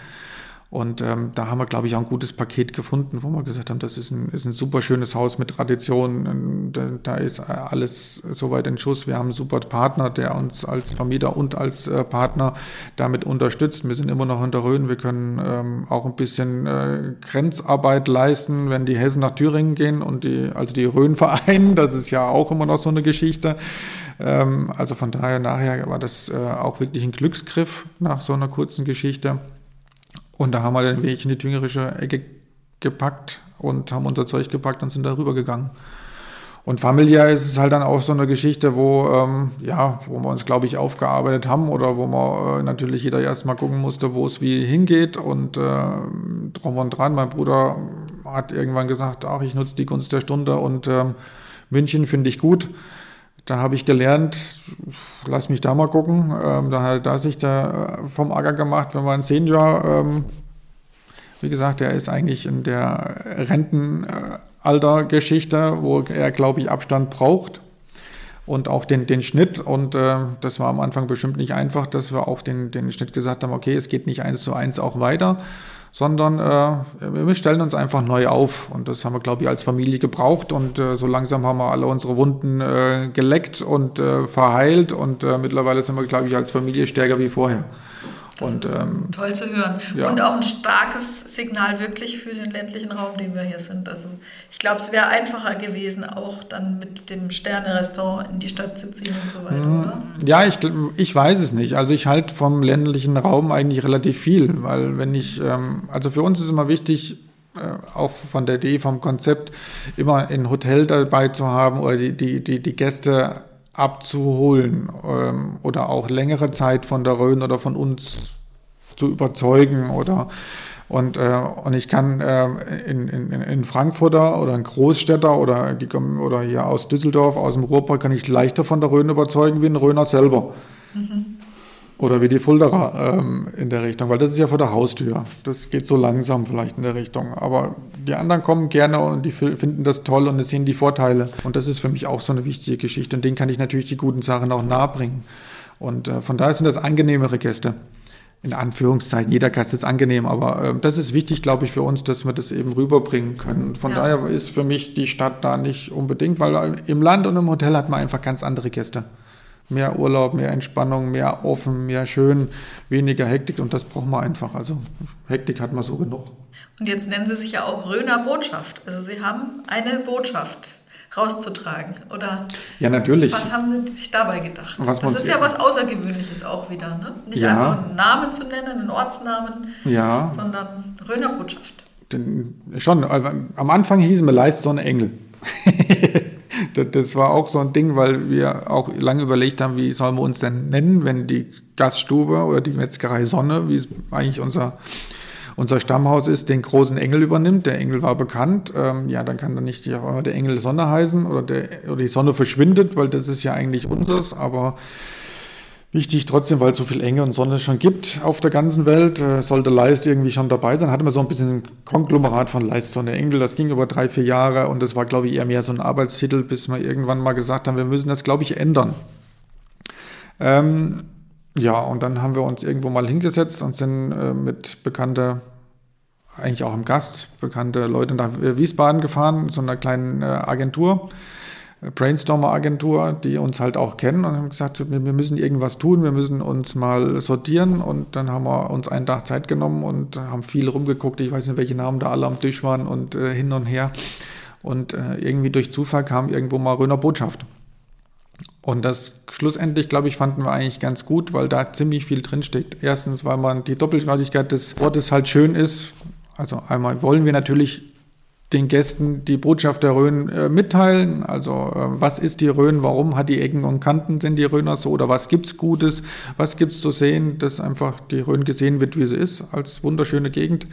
Und ähm, da haben wir, glaube ich, auch ein gutes Paket gefunden, wo wir gesagt haben, das ist ein, ist ein super schönes Haus mit Tradition. Da, da ist alles soweit in Schuss. Wir haben einen super Partner, der uns als Vermieter und als äh, Partner damit unterstützt. Wir sind immer noch in der Rhön. Wir können ähm, auch ein bisschen äh, Grenzarbeit leisten, wenn die Hessen nach Thüringen gehen und die, also die Rhön vereinen. Das ist ja auch immer noch so eine Geschichte. Ähm, also von daher nachher war das äh, auch wirklich ein Glücksgriff nach so einer kurzen Geschichte. Und da haben wir den Weg in die tüngerische Ecke gepackt und haben unser Zeug gepackt und sind darüber gegangen. Und familiär ist es halt dann auch so eine Geschichte, wo, ähm, ja, wo wir uns, glaube ich, aufgearbeitet haben oder wo man äh, natürlich jeder erstmal gucken musste, wo es wie hingeht und äh, drum und dran. Mein Bruder hat irgendwann gesagt, ach, ich nutze die Gunst der Stunde und ähm, München finde ich gut. Da habe ich gelernt, lass mich da mal gucken. Ähm, da hat er sich da äh, vom Acker gemacht, wenn man ein Senior, ähm, wie gesagt, der ist eigentlich in der Rentenaltergeschichte, wo er, glaube ich, Abstand braucht und auch den, den Schnitt. Und äh, das war am Anfang bestimmt nicht einfach, dass wir auch den, den Schnitt gesagt haben, okay, es geht nicht eins zu eins auch weiter, sondern äh, wir stellen uns einfach neu auf. Und das haben wir, glaube ich, als Familie gebraucht. Und äh, so langsam haben wir alle unsere Wunden äh, geleckt und äh, verheilt. Und äh, mittlerweile sind wir, glaube ich, als Familie stärker wie vorher. Das und, ist ähm, toll zu hören. Ja. Und auch ein starkes Signal wirklich für den ländlichen Raum, den wir hier sind. Also ich glaube, es wäre einfacher gewesen, auch dann mit dem Sterne-Restaurant in die Stadt zu ziehen und so weiter, mhm. oder? Ja, ich, ich weiß es nicht. Also ich halte vom ländlichen Raum eigentlich relativ viel, weil wenn ich, ähm, also für uns ist immer wichtig, äh, auch von der Idee, vom Konzept, immer ein Hotel dabei zu haben oder die, die, die, die Gäste abzuholen ähm, oder auch längere Zeit von der Rhön oder von uns zu überzeugen oder Und, äh, und ich kann äh, in, in, in Frankfurter oder in Großstädter oder, die, oder hier aus Düsseldorf, aus dem Ruhrpott, kann ich leichter von der Rhön überzeugen wie ein Rhöner selber. Mhm. Oder wie die Fulderer ähm, in der Richtung, weil das ist ja vor der Haustür. Das geht so langsam vielleicht in der Richtung. Aber die anderen kommen gerne und die finden das toll und sehen die Vorteile. Und das ist für mich auch so eine wichtige Geschichte. Und denen kann ich natürlich die guten Sachen auch nahebringen. Und äh, von daher sind das angenehmere Gäste. In Anführungszeichen, jeder Gast ist angenehm, aber äh, das ist wichtig, glaube ich, für uns, dass wir das eben rüberbringen können. Von ja. daher ist für mich die Stadt da nicht unbedingt, weil im Land und im Hotel hat man einfach ganz andere Gäste mehr Urlaub, mehr Entspannung, mehr offen, mehr schön, weniger Hektik und das brauchen wir einfach. Also Hektik hat man so genug. Und jetzt nennen Sie sich ja auch Röner Botschaft. Also Sie haben eine Botschaft rauszutragen, oder? Ja, natürlich. Was haben Sie sich dabei gedacht? Was das ist ja was Außergewöhnliches auch wieder, ne? Nicht ja. einfach einen Namen zu nennen, einen Ortsnamen, ja. sondern Röner Botschaft. Den, schon, am Anfang hießen wir Leist Sonne Engel. das war auch so ein Ding, weil wir auch lange überlegt haben, wie sollen wir uns denn nennen, wenn die Gaststube oder die Metzgerei Sonne, wie es eigentlich unser, unser Stammhaus ist, den großen Engel übernimmt. Der Engel war bekannt. Ähm, ja, dann kann dann nicht auf einmal der Engel Sonne heißen oder, der, oder die Sonne verschwindet, weil das ist ja eigentlich unseres, aber Wichtig trotzdem, weil es so viel Enge und Sonne schon gibt auf der ganzen Welt, äh, sollte Leist irgendwie schon dabei sein. Hatte man so ein bisschen ein Konglomerat von Leist, Sonne, Engel. Das ging über drei, vier Jahre und das war, glaube ich, eher mehr so ein Arbeitstitel, bis wir irgendwann mal gesagt haben, wir müssen das, glaube ich, ändern. Ähm, ja, und dann haben wir uns irgendwo mal hingesetzt und sind äh, mit bekannter, eigentlich auch im Gast, bekannte Leute nach Wiesbaden gefahren, so einer kleinen äh, Agentur Brainstormer-Agentur, die uns halt auch kennen und haben gesagt, wir, müssen irgendwas tun, wir müssen uns mal sortieren und dann haben wir uns einen Tag Zeit genommen und haben viel rumgeguckt. Ich weiß nicht, welche Namen da alle am Tisch waren und äh, hin und her. Und äh, irgendwie durch Zufall kam irgendwo mal Röner Botschaft. Und das schlussendlich, glaube ich, fanden wir eigentlich ganz gut, weil da ziemlich viel drinsteckt. Erstens, weil man die Doppelgleitigkeit des Wortes halt schön ist. Also einmal wollen wir natürlich den Gästen die Botschaft der Rhön äh, mitteilen. Also äh, was ist die Rhön, warum hat die Ecken und Kanten, sind die Rhöner so? Oder was gibt's Gutes, was gibt's zu sehen, dass einfach die Rhön gesehen wird, wie sie ist, als wunderschöne Gegend,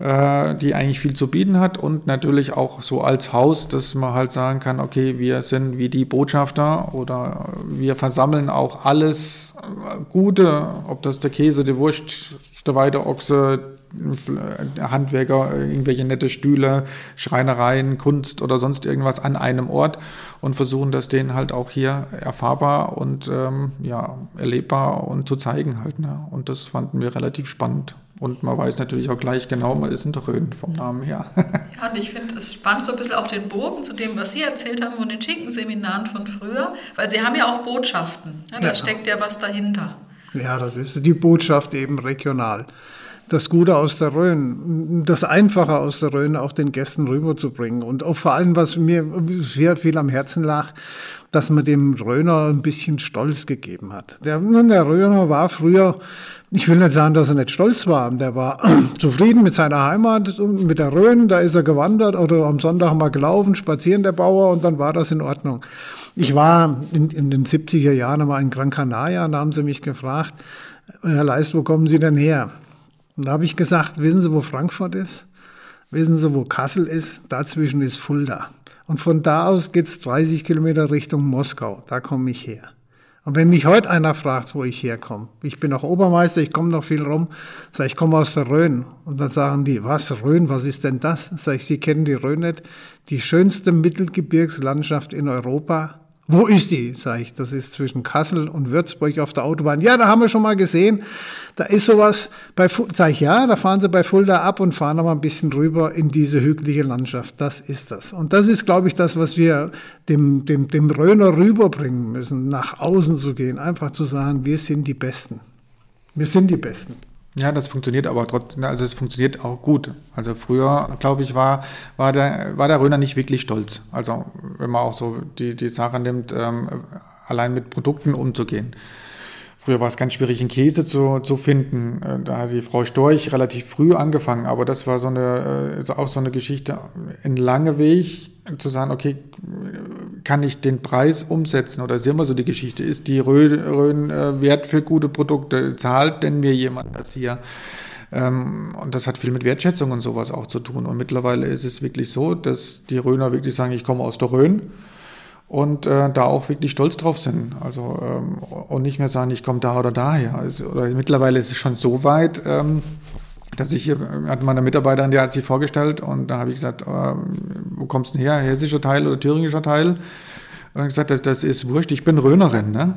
äh, die eigentlich viel zu bieten hat? Und natürlich auch so als Haus, dass man halt sagen kann, okay, wir sind wie die Botschafter oder wir versammeln auch alles Gute, ob das der Käse, die Wurst, der Weideochse, Handwerker, irgendwelche nette Stühle, Schreinereien, Kunst oder sonst irgendwas an einem Ort und versuchen das denen halt auch hier erfahrbar und ähm, ja, erlebbar und zu zeigen halt. Ne? Und das fanden wir relativ spannend. Und man weiß natürlich auch gleich genau, man ist in der Rhön vom Namen her. ja, und ich finde es spannend, so ein bisschen auch den Bogen zu dem, was Sie erzählt haben von den Schinkenseminaren von früher, weil Sie haben ja auch Botschaften. Ja, da ja. steckt ja was dahinter. Ja, das ist die Botschaft eben regional das Gute aus der Rhön, das Einfache aus der Rhön auch den Gästen rüberzubringen. Und auch vor allem, was mir sehr viel am Herzen lag, dass man dem Rhöner ein bisschen Stolz gegeben hat. Der, der Rhöner war früher, ich will nicht sagen, dass er nicht stolz war, der war zufrieden mit seiner Heimat, mit der Rhön, da ist er gewandert oder am Sonntag mal gelaufen, spazieren der Bauer und dann war das in Ordnung. Ich war in, in den 70er Jahren mal in Gran Canaria und da haben sie mich gefragt, Herr Leist, wo kommen Sie denn her? Und da habe ich gesagt, wissen Sie, wo Frankfurt ist? Wissen Sie, wo Kassel ist? Dazwischen ist Fulda. Und von da aus geht's 30 Kilometer Richtung Moskau. Da komme ich her. Und wenn mich heute einer fragt, wo ich herkomme, ich bin auch Obermeister, ich komme noch viel rum, sage ich, komme aus der Rhön. Und dann sagen die, was, Rhön, was ist denn das? Sag ich, Sie kennen die Rhön nicht. Die schönste Mittelgebirgslandschaft in Europa wo ist die? Sag ich, das ist zwischen Kassel und Würzburg auf der Autobahn. Ja, da haben wir schon mal gesehen. Da ist sowas bei, sag ich, ja, da fahren sie bei Fulda ab und fahren noch mal ein bisschen rüber in diese hügelige Landschaft. Das ist das. Und das ist, glaube ich, das, was wir dem, dem, dem Röner rüberbringen müssen, nach außen zu gehen. Einfach zu sagen, wir sind die Besten. Wir sind die Besten. Ja, das funktioniert aber trotzdem, also es funktioniert auch gut. Also früher, glaube ich, war, war, der, war der Röner nicht wirklich stolz. Also wenn man auch so die, die Sache nimmt, ähm, allein mit Produkten umzugehen. Früher war es ganz schwierig, einen Käse zu, zu finden. Äh, da hat die Frau Storch relativ früh angefangen, aber das war so eine, also auch so eine Geschichte, ein langer Weg zu sagen, okay, kann ich den Preis umsetzen? Oder ist immer so die Geschichte, ist die Rhön, Rhön äh, wert für gute Produkte? Zahlt denn mir jemand das hier? Ähm, und das hat viel mit Wertschätzung und sowas auch zu tun. Und mittlerweile ist es wirklich so, dass die Röner wirklich sagen, ich komme aus der Rhön und äh, da auch wirklich stolz drauf sind. Also ähm, und nicht mehr sagen, ich komme da oder daher. Also, oder mittlerweile ist es schon so weit, ähm, dass ich hier, hat meine Mitarbeiterin, die hat sich vorgestellt und da habe ich gesagt, äh, wo kommst du denn her? Hessischer Teil oder thüringischer Teil? Und gesagt, das, das ist wurscht, ich bin Rönerin. Ne?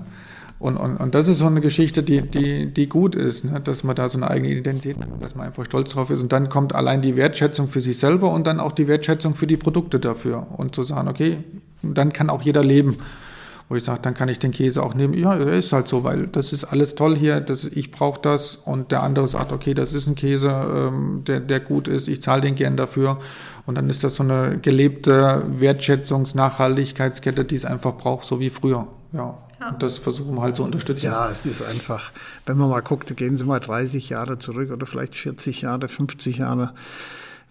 Und, und, und das ist so eine Geschichte, die, die, die gut ist, ne? dass man da so eine eigene Identität hat, dass man einfach stolz drauf ist. Und dann kommt allein die Wertschätzung für sich selber und dann auch die Wertschätzung für die Produkte dafür. Und zu sagen, okay, dann kann auch jeder leben wo ich sage, dann kann ich den Käse auch nehmen. Ja, der ist halt so, weil das ist alles toll hier, das, ich brauche das und der andere sagt, okay, das ist ein Käse, ähm, der, der gut ist, ich zahle den gern dafür. Und dann ist das so eine gelebte Wertschätzungs-, Nachhaltigkeitskette, die es einfach braucht, so wie früher. Ja. ja. Und das versuchen wir halt zu unterstützen. Ja, es ist einfach, wenn man mal guckt, gehen Sie mal 30 Jahre zurück oder vielleicht 40 Jahre, 50 Jahre.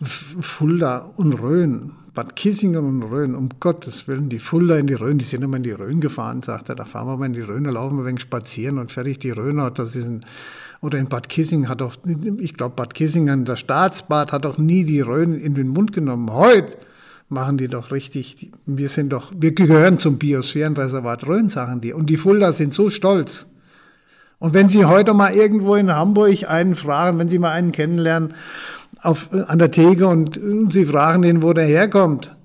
Fulda und Rhön, Bad Kissingen und Rhön, um Gottes Willen, die Fulda in die Rhön, die sind immer in die Rhön gefahren, sagt er, da fahren wir mal in die Rhön, da laufen wir ein wenig spazieren und fertig die Rhöner, das ist ein, oder in Bad Kissingen hat auch, ich glaube Bad Kissingen, das Staatsbad hat auch nie die Rhön in den Mund genommen. Heute machen die doch richtig, wir sind doch, wir gehören zum Biosphärenreservat Rhön, sagen die, und die Fulda sind so stolz. Und wenn Sie heute mal irgendwo in Hamburg einen fragen, wenn Sie mal einen kennenlernen, auf, an der Theke und, und sie fragen ihn, wo der herkommt.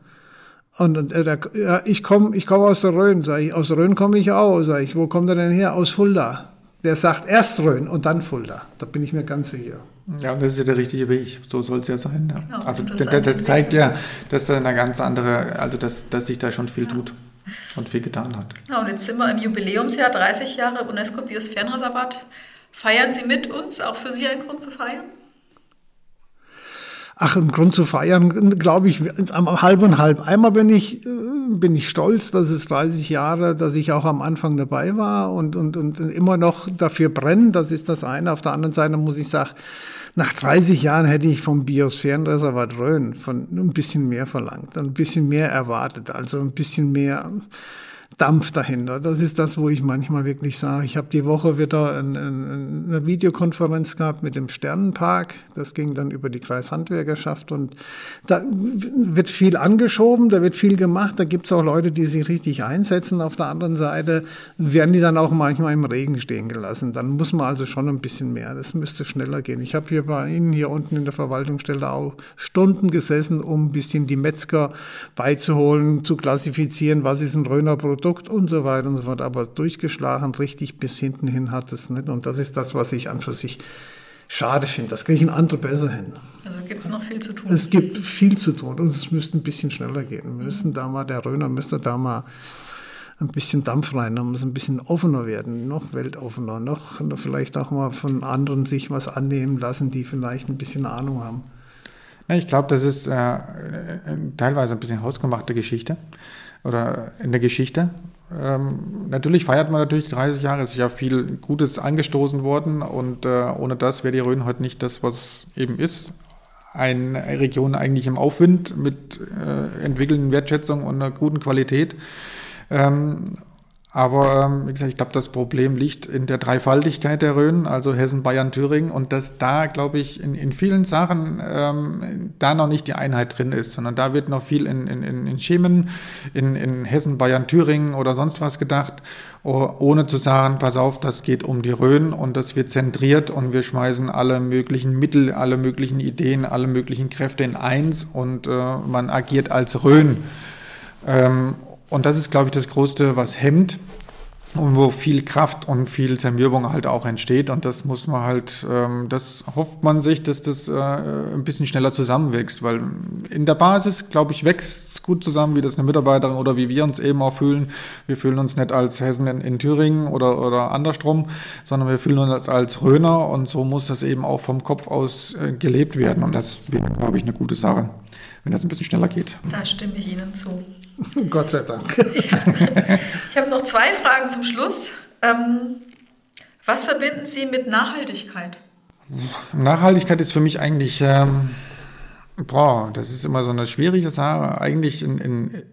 Und, und äh, ja, ich komme ich komm aus der Rhön, sag ich, aus der Rhön komme ich auch, sag ich, wo kommt er denn her? Aus Fulda. Der sagt erst Rhön und dann Fulda. Da bin ich mir ganz sicher. Ja, und das ist ja der richtige Weg. So soll es ja sein. Ja. Genau, also das, das zeigt ja, dass da eine ganz andere, also dass, dass sich da schon viel ja. tut und viel getan hat. Ja, und jetzt sind wir im Jubiläumsjahr, 30 Jahre UNESCO Biosphärenreservat. Feiern Sie mit uns? Auch für Sie ein Grund zu feiern? Ach, im Grund zu feiern, glaube ich, halb und halb. Einmal bin ich, äh, bin ich stolz, dass es 30 Jahre, dass ich auch am Anfang dabei war und, und, und immer noch dafür brennen. Das ist das eine. Auf der anderen Seite muss ich sagen, nach 30 Jahren hätte ich vom Biosphärenreservat Rhön von ein bisschen mehr verlangt, ein bisschen mehr erwartet, also ein bisschen mehr Dampf dahinter. Das ist das, wo ich manchmal wirklich sage, ich habe die Woche wieder eine Videokonferenz gehabt mit dem Sternenpark. Das ging dann über die Kreishandwerkerschaft und da wird viel angeschoben, da wird viel gemacht. Da gibt es auch Leute, die sich richtig einsetzen. Auf der anderen Seite werden die dann auch manchmal im Regen stehen gelassen. Dann muss man also schon ein bisschen mehr. Das müsste schneller gehen. Ich habe hier bei Ihnen hier unten in der Verwaltungsstelle auch Stunden gesessen, um ein bisschen die Metzger beizuholen, zu klassifizieren, was ist ein Röner Produkt und so weiter und so fort. Aber durchgeschlagen, richtig bis hinten hin hat es nicht. Und das ist das, was ich an für sich schade finde. Das kriegen andere besser hin. Also gibt es noch viel zu tun? Es gibt viel zu tun und es müsste ein bisschen schneller gehen. Wir müssen da mal, der Röner müsste da mal ein bisschen Dampf rein, da muss ein bisschen offener werden, noch weltoffener, noch vielleicht auch mal von anderen sich was annehmen lassen, die vielleicht ein bisschen Ahnung haben. Ich glaube, das ist äh, teilweise ein bisschen hausgemachte Geschichte oder in der Geschichte. Ähm, natürlich feiert man natürlich 30 Jahre, es ist ja viel Gutes angestoßen worden und äh, ohne das wäre die Rhön heute nicht das, was eben ist. Eine Region eigentlich im Aufwind mit äh, entwickelnden Wertschätzung und einer guten Qualität. Ähm, aber ähm, wie gesagt, ich glaube, das Problem liegt in der Dreifaltigkeit der Rhön, also Hessen, Bayern, Thüringen, und dass da, glaube ich, in, in vielen Sachen ähm, da noch nicht die Einheit drin ist, sondern da wird noch viel in, in, in Schemen, in, in Hessen, Bayern, Thüringen oder sonst was gedacht, ohne zu sagen, pass auf, das geht um die Rhön und das wird zentriert und wir schmeißen alle möglichen Mittel, alle möglichen Ideen, alle möglichen Kräfte in eins und äh, man agiert als Rhön. Ähm, und das ist, glaube ich, das Größte, was hemmt und wo viel Kraft und viel Zermürbung halt auch entsteht. Und das muss man halt, ähm, das hofft man sich, dass das äh, ein bisschen schneller zusammenwächst, weil in der Basis, glaube ich, wächst es gut zusammen, wie das eine Mitarbeiterin oder wie wir uns eben auch fühlen. Wir fühlen uns nicht als Hessen in, in Thüringen oder, oder andersrum, sondern wir fühlen uns als, als Röner und so muss das eben auch vom Kopf aus äh, gelebt werden. Und das wäre, glaube ich, eine gute Sache, wenn das ein bisschen schneller geht. Da stimme ich Ihnen zu. Gott sei Dank. ich habe noch zwei Fragen zum Schluss. Ähm, was verbinden Sie mit Nachhaltigkeit? Nachhaltigkeit ist für mich eigentlich, ähm, boah, das ist immer so eine schwierige Sache, eigentlich in, in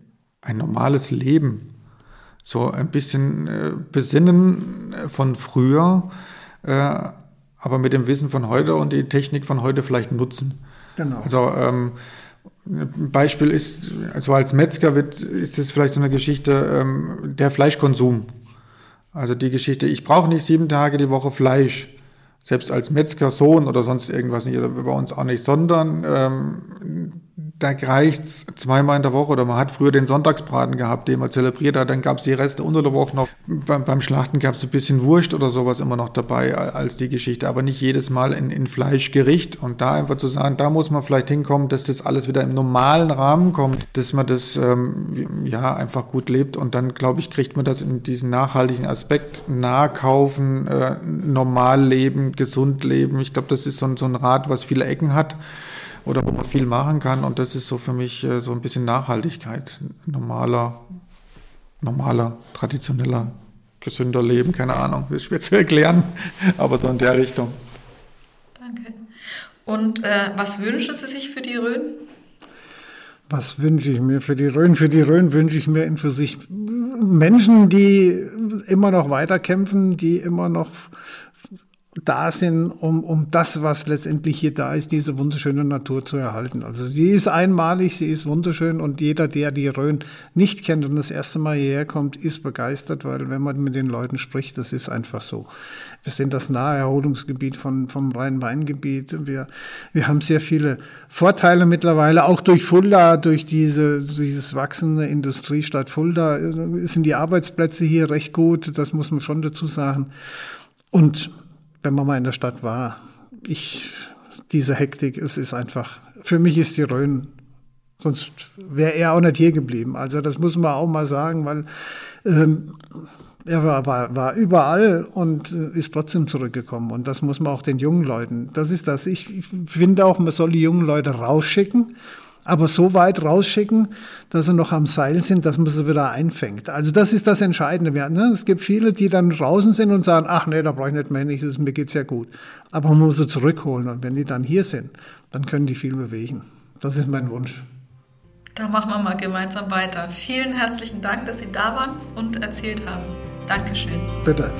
ein normales Leben. So ein bisschen äh, besinnen von früher, äh, aber mit dem Wissen von heute und die Technik von heute vielleicht nutzen. Genau. Also ähm, Beispiel ist, also als Metzger wird, ist das vielleicht so eine Geschichte, ähm, der Fleischkonsum. Also die Geschichte, ich brauche nicht sieben Tage die Woche Fleisch selbst als Metzgersohn oder sonst irgendwas nicht, oder bei uns auch nicht, sondern ähm, da reicht's zweimal in der Woche. Oder man hat früher den Sonntagsbraten gehabt, den man zelebriert hat, dann gab's die Reste unter der Woche noch. Beim, beim Schlachten gab's ein bisschen Wurst oder sowas immer noch dabei als die Geschichte, aber nicht jedes Mal in, in Fleischgericht. Und da einfach zu sagen, da muss man vielleicht hinkommen, dass das alles wieder im normalen Rahmen kommt, dass man das ähm, ja einfach gut lebt. Und dann glaube ich kriegt man das in diesen nachhaltigen Aspekt, Nahkaufen, äh, normal leben, gesund leben. Ich glaube, das ist so so ein Rad, was viele Ecken hat oder wo man viel machen kann. Und das ist so für mich äh, so ein bisschen Nachhaltigkeit. Normaler, normaler, traditioneller, gesünder Leben, keine Ahnung, ist schwer zu erklären, aber so in der Richtung. Danke. Und äh, was wünschen Sie sich für die Rhön? Was wünsche ich mir für die Rhön? Für die Rhön wünsche ich mir in für sich Menschen, die immer noch weiterkämpfen, die immer noch da sind, um, um das, was letztendlich hier da ist, diese wunderschöne Natur zu erhalten. Also sie ist einmalig, sie ist wunderschön und jeder, der die Rhön nicht kennt und das erste Mal hierher kommt, ist begeistert, weil wenn man mit den Leuten spricht, das ist einfach so. Wir sind das Naherholungsgebiet von, vom Rhein-Main-Gebiet. Wir, wir haben sehr viele Vorteile mittlerweile, auch durch Fulda, durch diese, dieses wachsende Industriestadt Fulda äh, sind die Arbeitsplätze hier recht gut, das muss man schon dazu sagen. Und wenn man mal in der Stadt war, ich, diese Hektik, es ist einfach, für mich ist die Rhön, sonst wäre er auch nicht hier geblieben. Also das muss man auch mal sagen, weil ähm, er war, war, war überall und äh, ist trotzdem zurückgekommen. Und das muss man auch den jungen Leuten, das ist das. Ich, ich finde auch, man soll die jungen Leute rausschicken aber so weit rausschicken, dass sie noch am Seil sind, dass man sie wieder einfängt. Also das ist das Entscheidende. Ne? Es gibt viele, die dann draußen sind und sagen, ach nee, da brauche ich nicht mehr, nicht, mir geht's ja gut. Aber man muss sie zurückholen und wenn die dann hier sind, dann können die viel bewegen. Das ist mein Wunsch. Da machen wir mal gemeinsam weiter. Vielen herzlichen Dank, dass Sie da waren und erzählt haben. Dankeschön. Bitte.